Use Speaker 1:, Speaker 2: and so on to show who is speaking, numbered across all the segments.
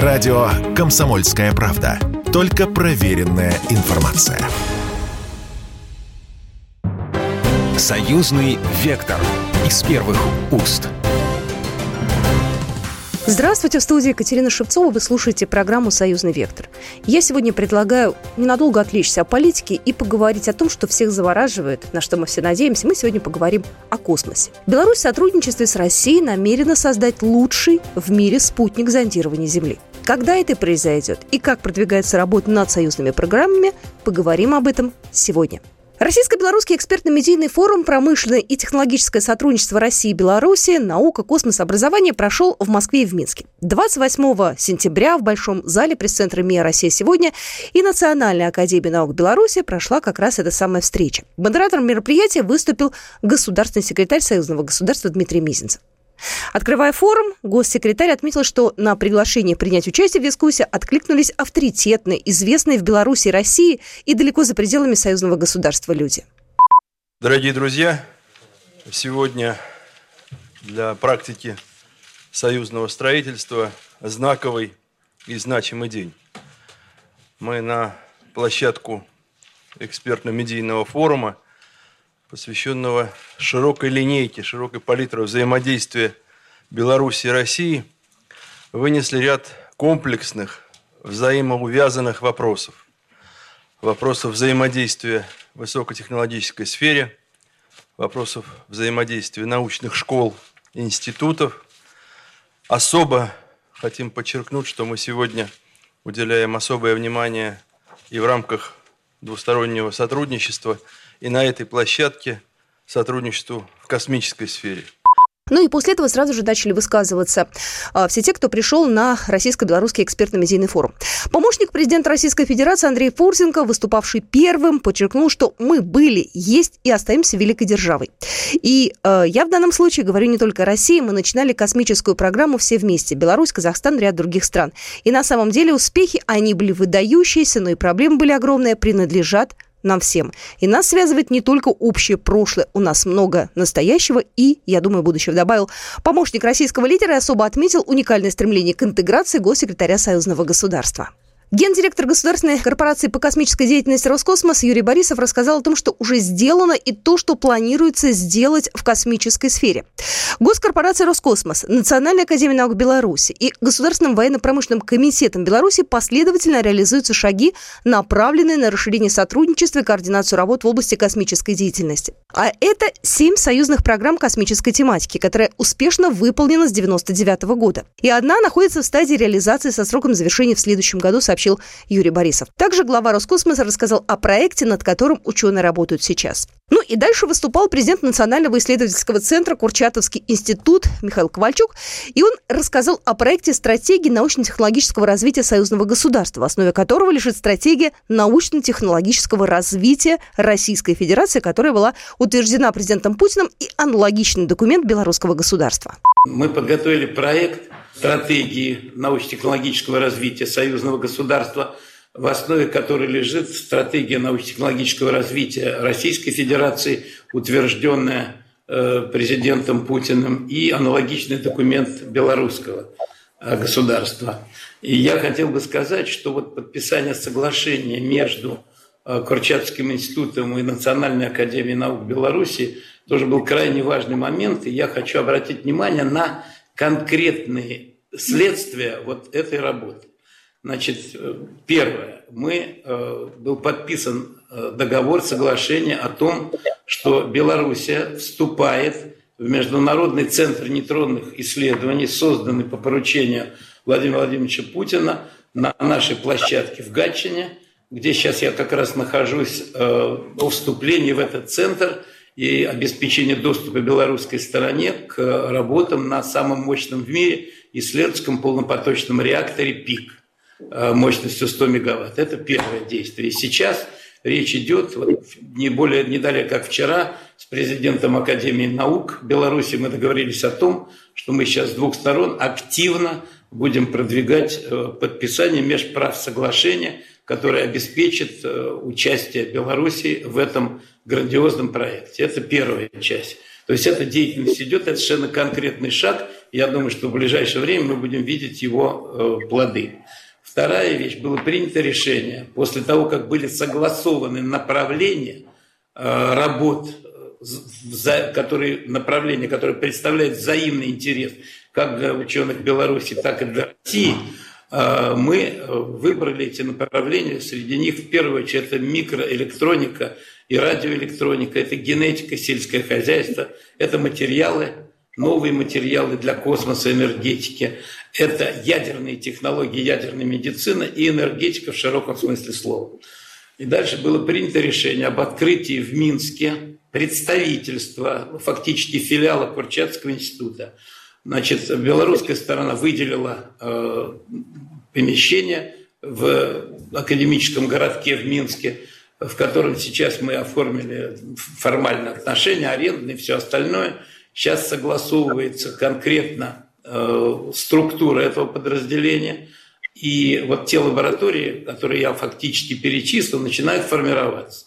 Speaker 1: Радио «Комсомольская правда». Только проверенная информация. Союзный вектор из первых уст.
Speaker 2: Здравствуйте, в студии Екатерина Шевцова. Вы слушаете программу «Союзный вектор». Я сегодня предлагаю ненадолго отвлечься о политике и поговорить о том, что всех завораживает, на что мы все надеемся. Мы сегодня поговорим о космосе. Беларусь в сотрудничестве с Россией намерена создать лучший в мире спутник зондирования Земли. Когда это произойдет и как продвигается работа над союзными программами, поговорим об этом сегодня. Российско-белорусский экспертно-медийный форум «Промышленное и технологическое сотрудничество России и Беларуси. Наука, космос, образование» прошел в Москве и в Минске. 28 сентября в Большом зале пресс-центра МИА «Россия сегодня» и Национальной академии наук Беларуси прошла как раз эта самая встреча. Модератором мероприятия выступил государственный секретарь Союзного государства Дмитрий Мизинцев. Открывая форум, госсекретарь отметил, что на приглашение принять участие в дискуссии откликнулись авторитетные, известные в Беларуси и России и далеко за пределами союзного государства люди.
Speaker 3: Дорогие друзья, сегодня для практики союзного строительства знаковый и значимый день. Мы на площадку экспертно-медийного форума посвященного широкой линейке, широкой палитре взаимодействия Беларуси и России, вынесли ряд комплексных, взаимоувязанных вопросов. Вопросов взаимодействия в высокотехнологической сфере, вопросов взаимодействия научных школ, институтов. Особо хотим подчеркнуть, что мы сегодня уделяем особое внимание и в рамках двустороннего сотрудничества – и на этой площадке сотрудничеству в космической сфере.
Speaker 2: Ну и после этого сразу же начали высказываться а, все те, кто пришел на российско-белорусский экспертно-медийный форум. Помощник президента Российской Федерации Андрей Фурсенко, выступавший первым, подчеркнул, что мы были, есть и остаемся великой державой. И э, я в данном случае говорю не только о России, мы начинали космическую программу все вместе. Беларусь, Казахстан, ряд других стран. И на самом деле успехи, они были выдающиеся, но и проблемы были огромные, принадлежат нам всем. И нас связывает не только общее прошлое, у нас много настоящего и, я думаю, будущего. Добавил помощник российского лидера и особо отметил уникальное стремление к интеграции госсекретаря Союзного государства. Гендиректор Государственной корпорации по космической деятельности Роскосмос Юрий Борисов рассказал о том, что уже сделано и то, что планируется сделать в космической сфере. Госкорпорация Роскосмос, Национальная академия наук Беларуси и Государственным военно-промышленным комитетом Беларуси последовательно реализуются шаги, направленные на расширение сотрудничества и координацию работ в области космической деятельности. А это семь союзных программ космической тематики, которая успешно выполнена с 1999 года. И одна находится в стадии реализации со сроком завершения в следующем году, сообщил сообщил Юрий Борисов. Также глава Роскосмоса рассказал о проекте, над которым ученые работают сейчас. Ну и дальше выступал президент Национального исследовательского центра Курчатовский институт Михаил Ковальчук. И он рассказал о проекте стратегии научно-технологического развития союзного государства, в основе которого лежит стратегия научно-технологического развития Российской Федерации, которая была утверждена президентом Путиным и аналогичный документ белорусского государства.
Speaker 4: Мы подготовили проект стратегии научно-технологического развития союзного государства, в основе которой лежит стратегия научно-технологического развития Российской Федерации, утвержденная э, президентом Путиным, и аналогичный документ белорусского э, государства. И я хотел бы сказать, что вот подписание соглашения между э, Курчатским институтом и Национальной академией наук Беларуси тоже был крайне важный момент, и я хочу обратить внимание на конкретные следствия вот этой работы. Значит, э, первое. Мы, э, был подписан э, договор, соглашение о том, что Белоруссия вступает в Международный центр нейтронных исследований, созданный по поручению Владимира Владимировича Путина на нашей площадке в Гатчине, где сейчас я как раз нахожусь о вступлении в этот центр – и обеспечение доступа белорусской стороне к работам на самом мощном в мире исследовательском полнопоточном реакторе ПИК э, мощностью 100 мегаватт. Это первое действие. И сейчас речь идет, вот, не более, не далее, как вчера, с президентом Академии наук Беларуси мы договорились о том, что мы сейчас с двух сторон активно будем продвигать э, подписание межправ соглашения, которое обеспечит э, участие Беларуси в этом грандиозном проекте. Это первая часть. То есть эта деятельность идет, это совершенно конкретный шаг, Я думаю, что в ближайшее время мы будем видеть его э, плоды. Вторая вещь, было принято решение, после того, как были согласованы направления э, работ, которые, направления, которые представляют взаимный интерес как для ученых Беларуси, так и для России, э, мы выбрали эти направления. Среди них, в первую очередь, это микроэлектроника и радиоэлектроника, это генетика, сельское хозяйство, это материалы, новые материалы для космоса, энергетики, это ядерные технологии, ядерная медицина и энергетика в широком смысле слова. И дальше было принято решение об открытии в Минске представительства, фактически филиала Курчатского института. Значит, белорусская сторона выделила э, помещение в академическом городке в Минске, в котором сейчас мы оформили формально отношения, арендные все остальное. Сейчас согласовывается конкретно Э, структура этого подразделения. И вот те лаборатории, которые я фактически перечислил, начинают формироваться.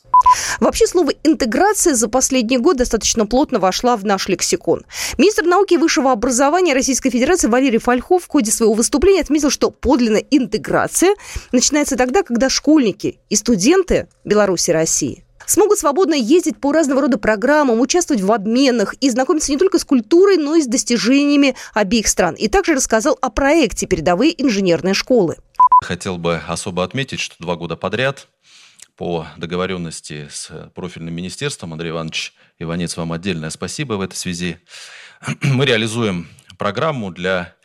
Speaker 2: Вообще слово «интеграция» за последний год достаточно плотно вошла в наш лексикон. Министр науки и высшего образования Российской Федерации Валерий Фольхов в ходе своего выступления отметил, что подлинная интеграция начинается тогда, когда школьники и студенты Беларуси и России смогут свободно ездить по разного рода программам, участвовать в обменах и знакомиться не только с культурой, но и с достижениями обеих стран. И также рассказал о проекте «Передовые инженерные школы».
Speaker 5: Хотел бы особо отметить, что два года подряд по договоренности с профильным министерством, Андрей Иванович Иванец, вам отдельное спасибо в этой связи, мы реализуем программу для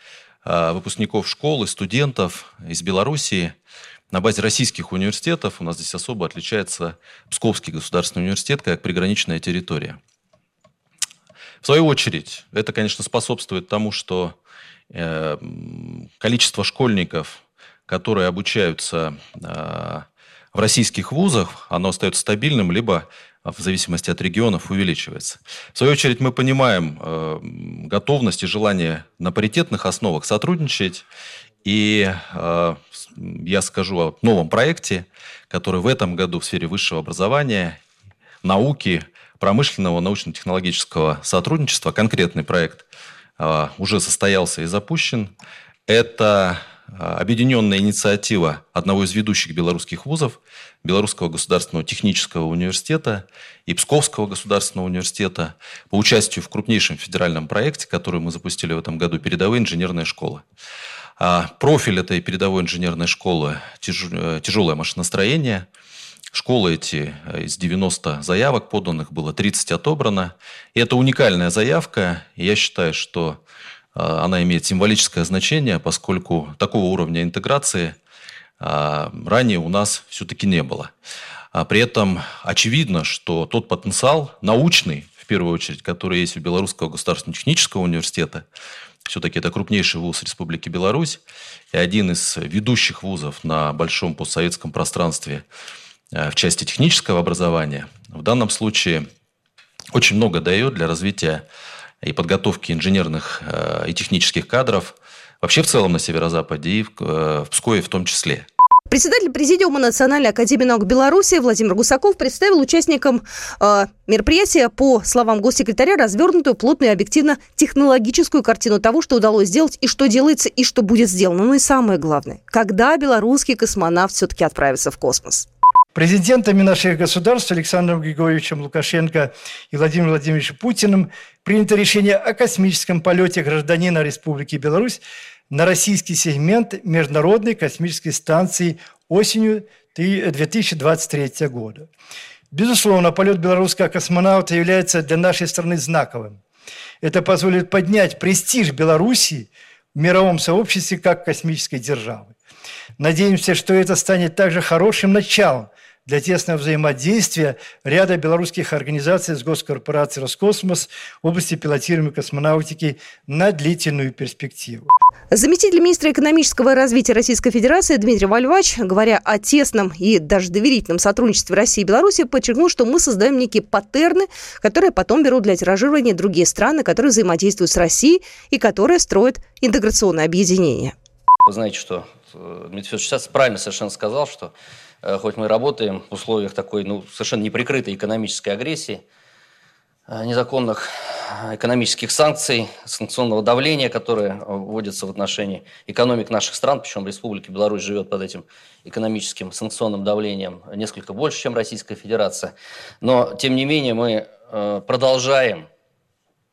Speaker 5: а, выпускников школы, студентов из Белоруссии – на базе российских университетов у нас здесь особо отличается Псковский государственный университет как приграничная территория. В свою очередь, это, конечно, способствует тому, что э, количество школьников, которые обучаются э, в российских вузах, оно остается стабильным, либо в зависимости от регионов увеличивается. В свою очередь мы понимаем э, готовность и желание на паритетных основах сотрудничать и э, я скажу о новом проекте, который в этом году в сфере высшего образования, науки, промышленного научно-технологического сотрудничества, конкретный проект, э, уже состоялся и запущен. Это э, объединенная инициатива одного из ведущих белорусских вузов, Белорусского государственного технического университета и Псковского государственного университета по участию в крупнейшем федеральном проекте, который мы запустили в этом году, «Передовые инженерные школы». А, профиль этой передовой инженерной школы – э, тяжелое машиностроение. Школы эти э, из 90 заявок поданных было 30 отобрано. И это уникальная заявка. Я считаю, что э, она имеет символическое значение, поскольку такого уровня интеграции ранее у нас все-таки не было. А при этом очевидно, что тот потенциал научный, в первую очередь, который есть у Белорусского государственного технического университета, все-таки это крупнейший вуз Республики Беларусь и один из ведущих вузов на большом постсоветском пространстве э, в части технического образования. В данном случае очень много дает для развития и подготовки инженерных э, и технических кадров вообще в целом на Северо-Западе и в э, Пскове в том числе.
Speaker 2: Председатель Президиума Национальной академии наук Беларуси Владимир Гусаков представил участникам э, мероприятия, по словам госсекретаря, развернутую, плотную и объективно-технологическую картину того, что удалось сделать и что делается, и что будет сделано. Ну и самое главное, когда белорусский космонавт все-таки отправится в космос.
Speaker 6: Президентами наших государств Александром Григорьевичем Лукашенко и Владимиром Владимировичем Путиным принято решение о космическом полете гражданина Республики Беларусь на российский сегмент Международной космической станции осенью 2023 года. Безусловно, полет белорусского космонавта является для нашей страны знаковым. Это позволит поднять престиж Беларуси в мировом сообществе как космической державы. Надеемся, что это станет также хорошим началом для тесного взаимодействия ряда белорусских организаций с госкорпорацией «Роскосмос» в области пилотируемой космонавтики на длительную перспективу.
Speaker 2: Заместитель министра экономического развития Российской Федерации Дмитрий Вальвач, говоря о тесном и даже доверительном сотрудничестве России и Беларуси, подчеркнул, что мы создаем некие паттерны, которые потом берут для тиражирования другие страны, которые взаимодействуют с Россией и которые строят интеграционное объединение.
Speaker 7: Вы знаете, что э, Дмитрий Федорович сейчас правильно совершенно сказал, что Э, хоть мы работаем в условиях такой ну, совершенно неприкрытой экономической агрессии, незаконных экономических санкций, санкционного давления, которое вводится в отношении экономик наших стран, причем Республика Беларусь живет под этим экономическим санкционным давлением несколько больше, чем Российская Федерация. Но, тем не менее, мы продолжаем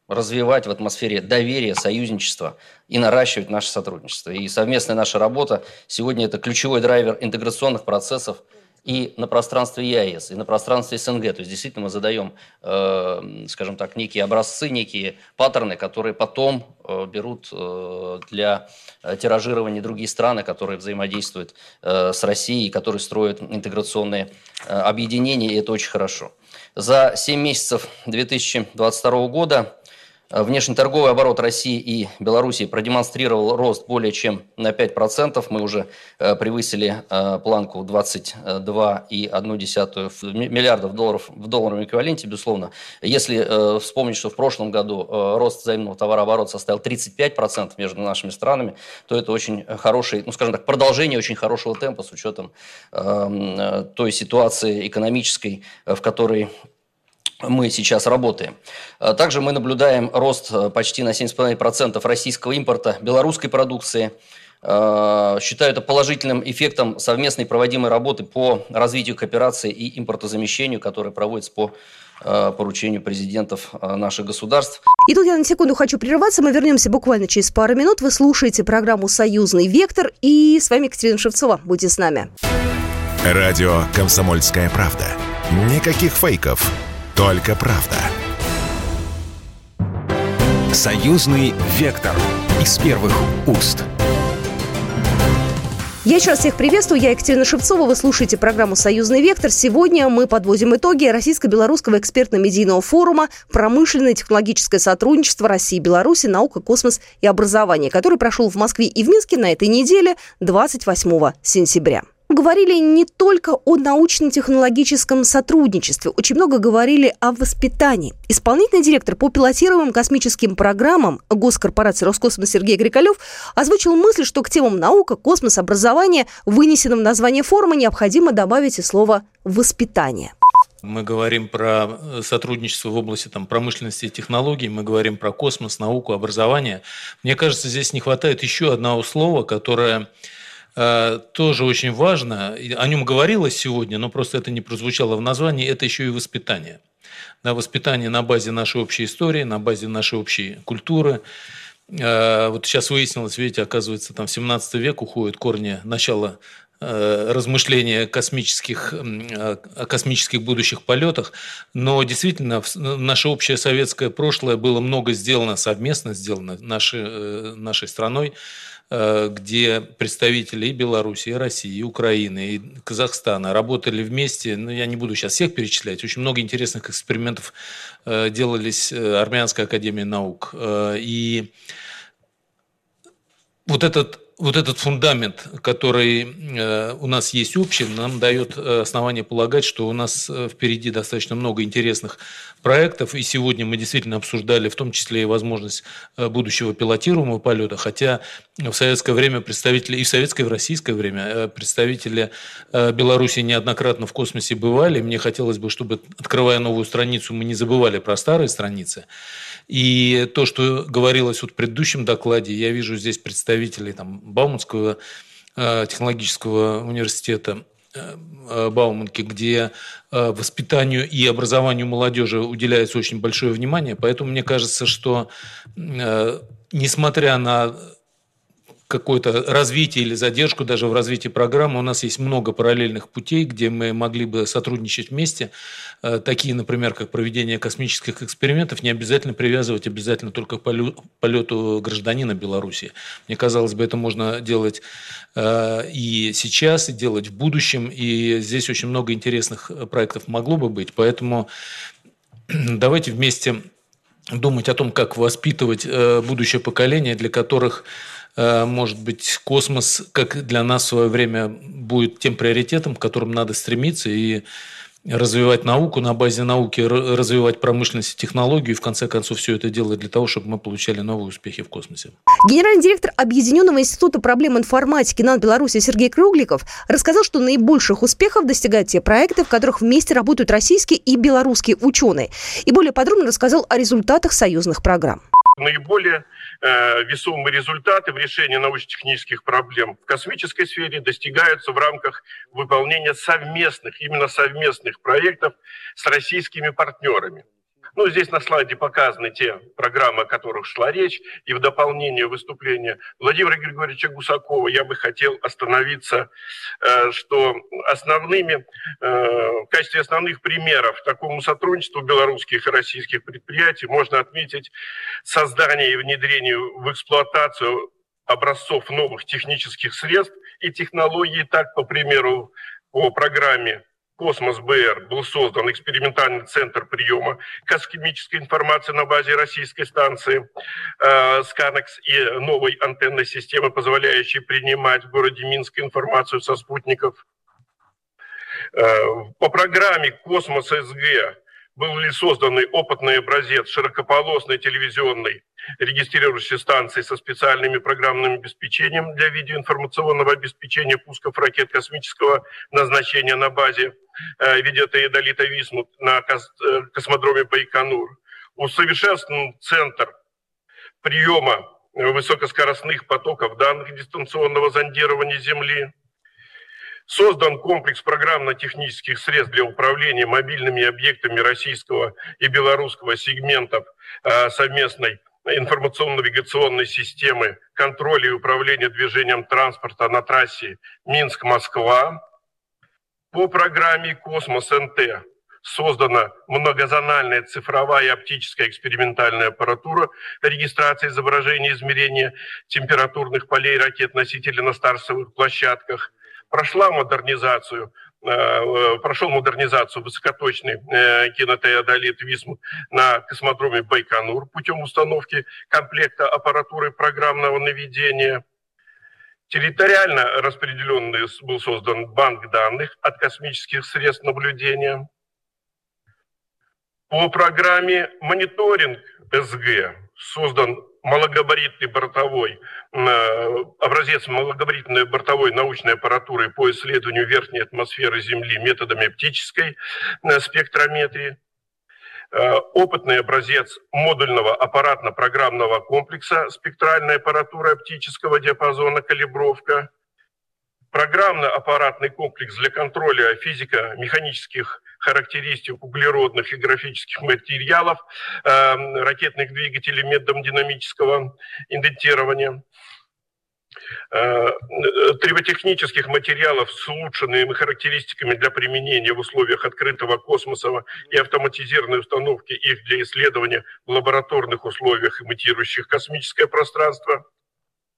Speaker 7: развивать в атмосфере доверия, союзничества и наращивать наше сотрудничество. И совместная наша работа сегодня это ключевой драйвер интеграционных процессов и на пространстве ЕАЭС, и на пространстве СНГ. То есть действительно мы задаем, э, скажем так, некие образцы, некие паттерны, которые потом э, берут э, для тиражирования другие страны, которые взаимодействуют э, с Россией, которые строят интеграционные э, объединения, и это очень хорошо. За 7 месяцев 2022 года Э, внешнеторговый оборот России и Беларуси продемонстрировал рост более чем на 5%. Мы уже э, превысили э, планку 22,1 миллиардов долларов в долларовом эквиваленте, безусловно. Если вспомнить, что в прошлом году рост взаимного товарооборота составил 35% между нашими странами, то это очень хороший, ну, скажем так, продолжение очень хорошего темпа с учетом эм, той ситуации экономической, в которой мы сейчас работаем. А также мы наблюдаем рост э, почти на 7,5% российского импорта белорусской продукции. А, считаю это положительным эффектом совместной проводимой работы по развитию кооперации и импортозамещению, которая проводится по э, поручению президентов э, наших государств.
Speaker 2: И тут я на секунду хочу прерваться. Мы вернемся буквально через пару минут. Вы слушаете программу «Союзный вектор». И с вами Екатерина Шевцова. Будьте с нами.
Speaker 1: Радио «Комсомольская правда». Никаких фейков только правда. Союзный вектор из первых уст.
Speaker 2: Я еще раз всех приветствую. Я Екатерина Шевцова. Вы слушаете программу «Союзный вектор». Сегодня мы подводим итоги Российско-Белорусского экспертно-медийного форума «Промышленное технологическое сотрудничество России и Беларуси. Наука, космос и образование», который прошел в Москве и в Минске на этой неделе 28 сентября говорили не только о научно-технологическом сотрудничестве, очень много говорили о воспитании. Исполнительный директор по пилотируемым космическим программам госкорпорации Роскосмос Сергей Грикалев озвучил мысль, что к темам наука, космос, образование, вынесенным в название форума, необходимо добавить и слово «воспитание».
Speaker 8: Мы говорим про сотрудничество в области там, промышленности и технологий, мы говорим про космос, науку, образование. Мне кажется, здесь не хватает еще одного слова, которое Э, тоже очень важно, о нем говорилось сегодня, но просто это не прозвучало в названии, это еще и воспитание. Да, воспитание на базе нашей общей истории, на базе нашей общей культуры. Э, вот сейчас выяснилось, видите, оказывается, там в 17 век уходят корни начала э, размышления космических, о космических будущих полетах, но действительно наше общее советское прошлое было много сделано, совместно сделано нашей, нашей страной Э, где представители и Беларуси, и России, и Украины, и Казахстана работали вместе. Ну, я не буду сейчас всех перечислять. Очень много интересных экспериментов э, делались э, Армянской академией наук. И вот этот вот этот фундамент, который э, у нас есть общий, нам дает э, основание полагать, что у нас э, впереди достаточно много интересных проектов. И сегодня мы действительно обсуждали в том числе и возможность будущего пилотируемого полета. Хотя в советское время представители, и в советское, и в российское время представители Беларуси неоднократно в космосе бывали. Мне хотелось бы, чтобы, открывая новую страницу, мы не забывали про старые страницы. И то, что говорилось вот в предыдущем докладе, я вижу здесь представителей там, Бауманского э, технологического университета, э, э, Бауманки, где воспитанию и образованию молодежи уделяется очень большое внимание. Поэтому мне кажется, что несмотря на какое-то развитие или задержку даже в развитии программы. У нас есть много параллельных путей, где мы могли бы сотрудничать вместе. Э, такие, например, как проведение космических экспериментов, не обязательно привязывать обязательно только к полету гражданина Беларуси. Мне казалось бы, это можно делать э, и сейчас, и делать в будущем. И здесь очень много интересных э, проектов могло бы быть. Поэтому давайте вместе думать о том, как воспитывать будущее поколение, для которых может быть, космос, как для нас в свое время, будет тем приоритетом, к которому надо стремиться. И развивать науку, на базе науки развивать промышленность и технологию, и в конце концов все это делать для того, чтобы мы получали новые успехи в космосе.
Speaker 2: Генеральный директор Объединенного института проблем информатики НАН Беларуси Сергей Кругликов рассказал, что наибольших успехов достигают те проекты, в которых вместе работают российские и белорусские ученые. И более подробно рассказал о результатах союзных программ.
Speaker 9: Наиболее Э, весомые результаты в решении научно-технических проблем в космической сфере достигаются в рамках выполнения совместных, именно совместных проектов с российскими партнерами. Ну, здесь на слайде показаны те программы, о которых шла речь, и в дополнение выступления Владимира Григорьевича Гусакова я бы хотел остановиться, э, что основными, э, в качестве основных примеров такому сотрудничеству белорусских и российских предприятий можно отметить создание и внедрение в эксплуатацию образцов новых технических средств и технологий. Так, по примеру, по программе Космос БР был создан экспериментальный центр приема космической информации на базе российской станции э, Сканекс и новой антенной системы, позволяющей принимать в городе Минск информацию со спутников. Э, по программе Космос СГ был ли создан опытный образец широкополосной телевизионной регистрирующей станции со специальными программным обеспечением для видеоинформационного обеспечения пусков ракет космического назначения на базе э, видеотеодолита Висмут на э, космодроме Байконур. Усовершенствован центр приема высокоскоростных потоков данных дистанционного зондирования Земли – Создан комплекс программно-технических средств для управления мобильными объектами российского и белорусского сегментов а, совместной информационно-навигационной системы контроля и управления движением транспорта на трассе Минск-Москва. По программе «Космос-НТ» создана многозональная цифровая и оптическая экспериментальная аппаратура регистрации изображения измерения температурных полей ракет-носителей на стартовых площадках – прошла модернизацию, э, э, прошел модернизацию высокоточный э, кинотеодолит «Висмут» на космодроме Байконур путем установки комплекта аппаратуры программного наведения. Территориально распределенный был создан банк данных от космических средств наблюдения. По программе «Мониторинг СГ» создан малогабаритный бортовой, э, образец малогабаритной бортовой научной аппаратуры по исследованию верхней атмосферы Земли методами оптической э, спектрометрии, э, опытный образец модульного аппаратно-программного комплекса спектральной аппаратуры оптического диапазона калибровка, программно-аппаратный комплекс для контроля физико-механических характеристик углеродных и графических материалов, эм, ракетных двигателей методом динамического индентирования. Э, триботехнических материалов с улучшенными характеристиками для применения в условиях открытого космоса и автоматизированной установки их для исследования в лабораторных условиях, имитирующих космическое пространство –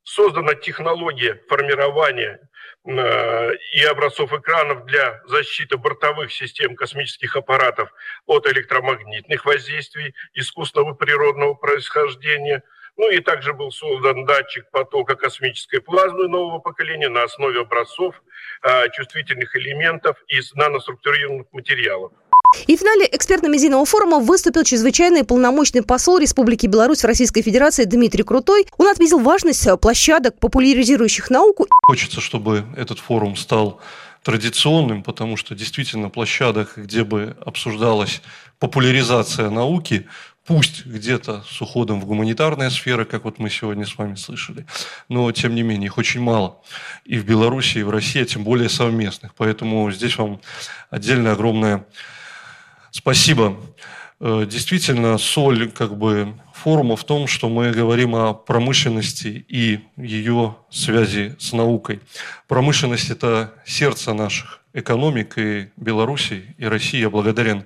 Speaker 9: создана технология формирования э, и образцов экранов для защиты бортовых систем космических аппаратов от электромагнитных воздействий искусственного природного происхождения. Ну и также был создан датчик потока космической плазмы нового поколения на основе образцов э, чувствительных элементов из наноструктурированных материалов.
Speaker 2: И в финале экспертно-медийного форума выступил чрезвычайный полномочный посол Республики Беларусь в Российской Федерации Дмитрий Крутой. Он отметил важность площадок, популяризирующих науку.
Speaker 10: Хочется, чтобы этот форум стал традиционным, потому что действительно площадок, где бы обсуждалась популяризация науки, пусть где-то с уходом в гуманитарные сферы, как вот мы сегодня с вами слышали, но тем не менее их очень мало и в Беларуси, и в России, а тем более совместных. Поэтому здесь вам отдельное огромное Спасибо. Э, действительно, соль как бы форума в том, что мы говорим о промышленности и ее связи с наукой. Промышленность – это сердце наших экономик и Беларуси, и России. Я благодарен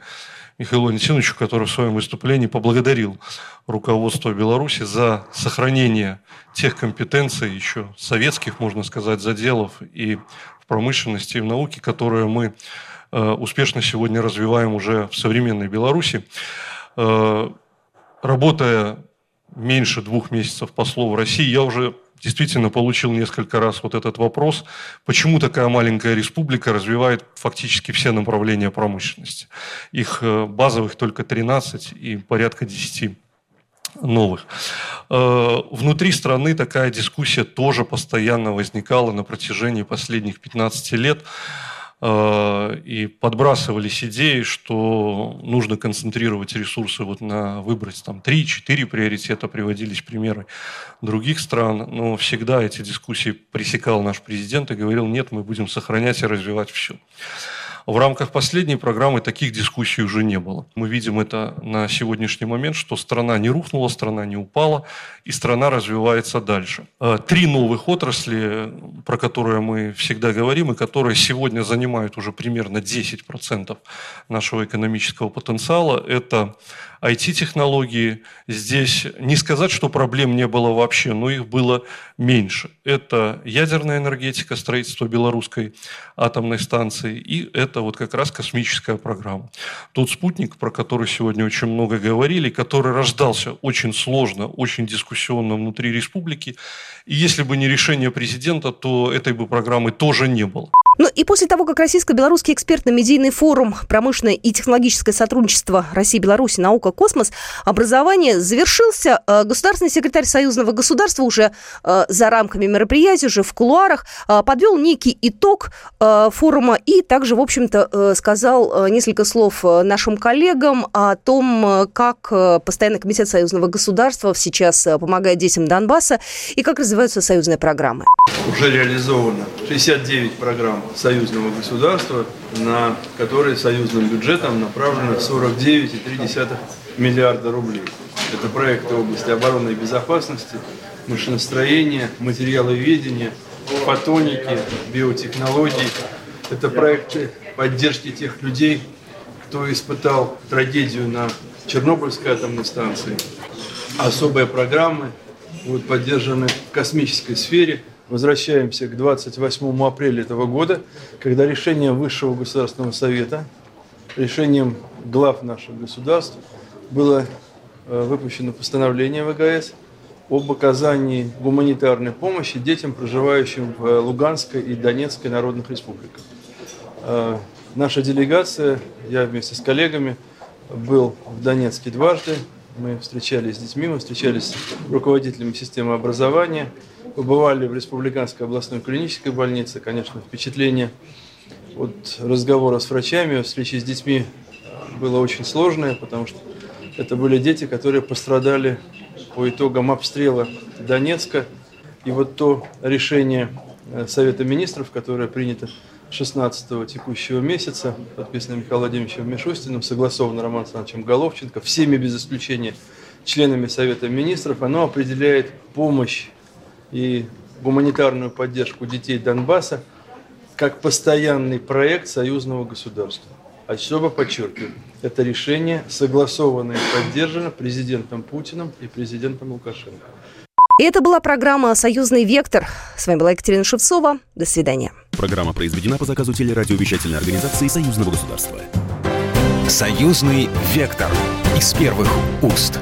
Speaker 10: Михаилу Анисимовичу, который в своем выступлении поблагодарил руководство Беларуси за сохранение тех компетенций, еще советских, можно сказать, заделов и в промышленности, и в науке, которые мы успешно сегодня развиваем уже в современной Беларуси. Э, работая меньше двух месяцев послов в России, я уже действительно получил несколько раз вот этот вопрос, почему такая маленькая республика развивает фактически все направления промышленности. Их э, базовых только 13 и порядка 10 новых. Э, внутри страны такая дискуссия тоже постоянно возникала на протяжении последних 15 лет. Э, и подбрасывались идеи, что нужно концентрировать ресурсы вот на выбрать там 3-4 приоритета, приводились примеры других стран, но всегда эти дискуссии пресекал наш президент и говорил, нет, мы будем сохранять и развивать все. В рамках последней программы таких дискуссий уже не было. Мы видим это на сегодняшний момент, что страна не рухнула, страна не упала, и страна развивается дальше. Э, три новых отрасли, про которые мы всегда говорим, и которые сегодня занимают уже примерно 10% нашего экономического потенциала, это IT-технологии. Здесь не сказать, что проблем не было вообще, но их было меньше. Это ядерная энергетика, строительство белорусской атомной станции, и это вот как раз космическая программа. Тот спутник, про который сегодня очень много говорили, который рождался очень сложно, очень дискуссионно внутри республики, и если бы не решение президента, то этой бы программы тоже не было.
Speaker 2: Ну и после того, как Российско-Белорусский экспертно-медийный форум «Промышленное и технологическое сотрудничество России-Беларуси. Наука. Космос. Образование» завершился, э, государственный секретарь Союзного государства уже э, за рамками мероприятия, уже в кулуарах, э, подвел некий итог форума и также, в общем-то, сказал несколько слов нашим коллегам о том, как Постоянный комитет Союзного государства сейчас помогает детям Донбасса и как развиваются союзные программы.
Speaker 3: Уже реализовано 69 программ союзного государства, на которые союзным бюджетом направлено 49,3 миллиарда рублей. Это проекты области обороны и безопасности, машиностроения, материаловедения, фотоники, биотехнологий. Это проекты поддержки тех людей, кто испытал трагедию на Чернобыльской атомной станции. Особые программы будут поддержаны в космической сфере – возвращаемся к 28 апреля этого года, когда решением Высшего Государственного Совета, решением глав наших государств было э, выпущено постановление ВГС об оказании гуманитарной помощи детям, проживающим в Луганской и Донецкой народных республиках. Э, наша делегация, я вместе с коллегами, был в Донецке дважды. Мы встречались с детьми, мы встречались с руководителями системы образования – побывали в Республиканской областной клинической больнице. Конечно, впечатление от разговора с врачами, встречи с детьми было очень сложное, потому что это были дети, которые пострадали по итогам обстрела Донецка. И вот то решение э, Совета Министров, которое принято 16 текущего месяца, подписано Михаилом Владимировичем Мишустиным, согласовано Романом Александровичем Головченко, всеми без исключения членами Совета Министров, оно определяет помощь и гуманитарную поддержку детей Донбасса как постоянный проект союзного государства. Особо подчеркиваю, это решение согласовано и поддержано президентом Путиным и президентом Лукашенко.
Speaker 2: И это была программа «Союзный вектор». С вами была Екатерина Шевцова. До свидания.
Speaker 1: Программа произведена по заказу телерадиовещательной организации Союзного государства. «Союзный вектор» из первых уст.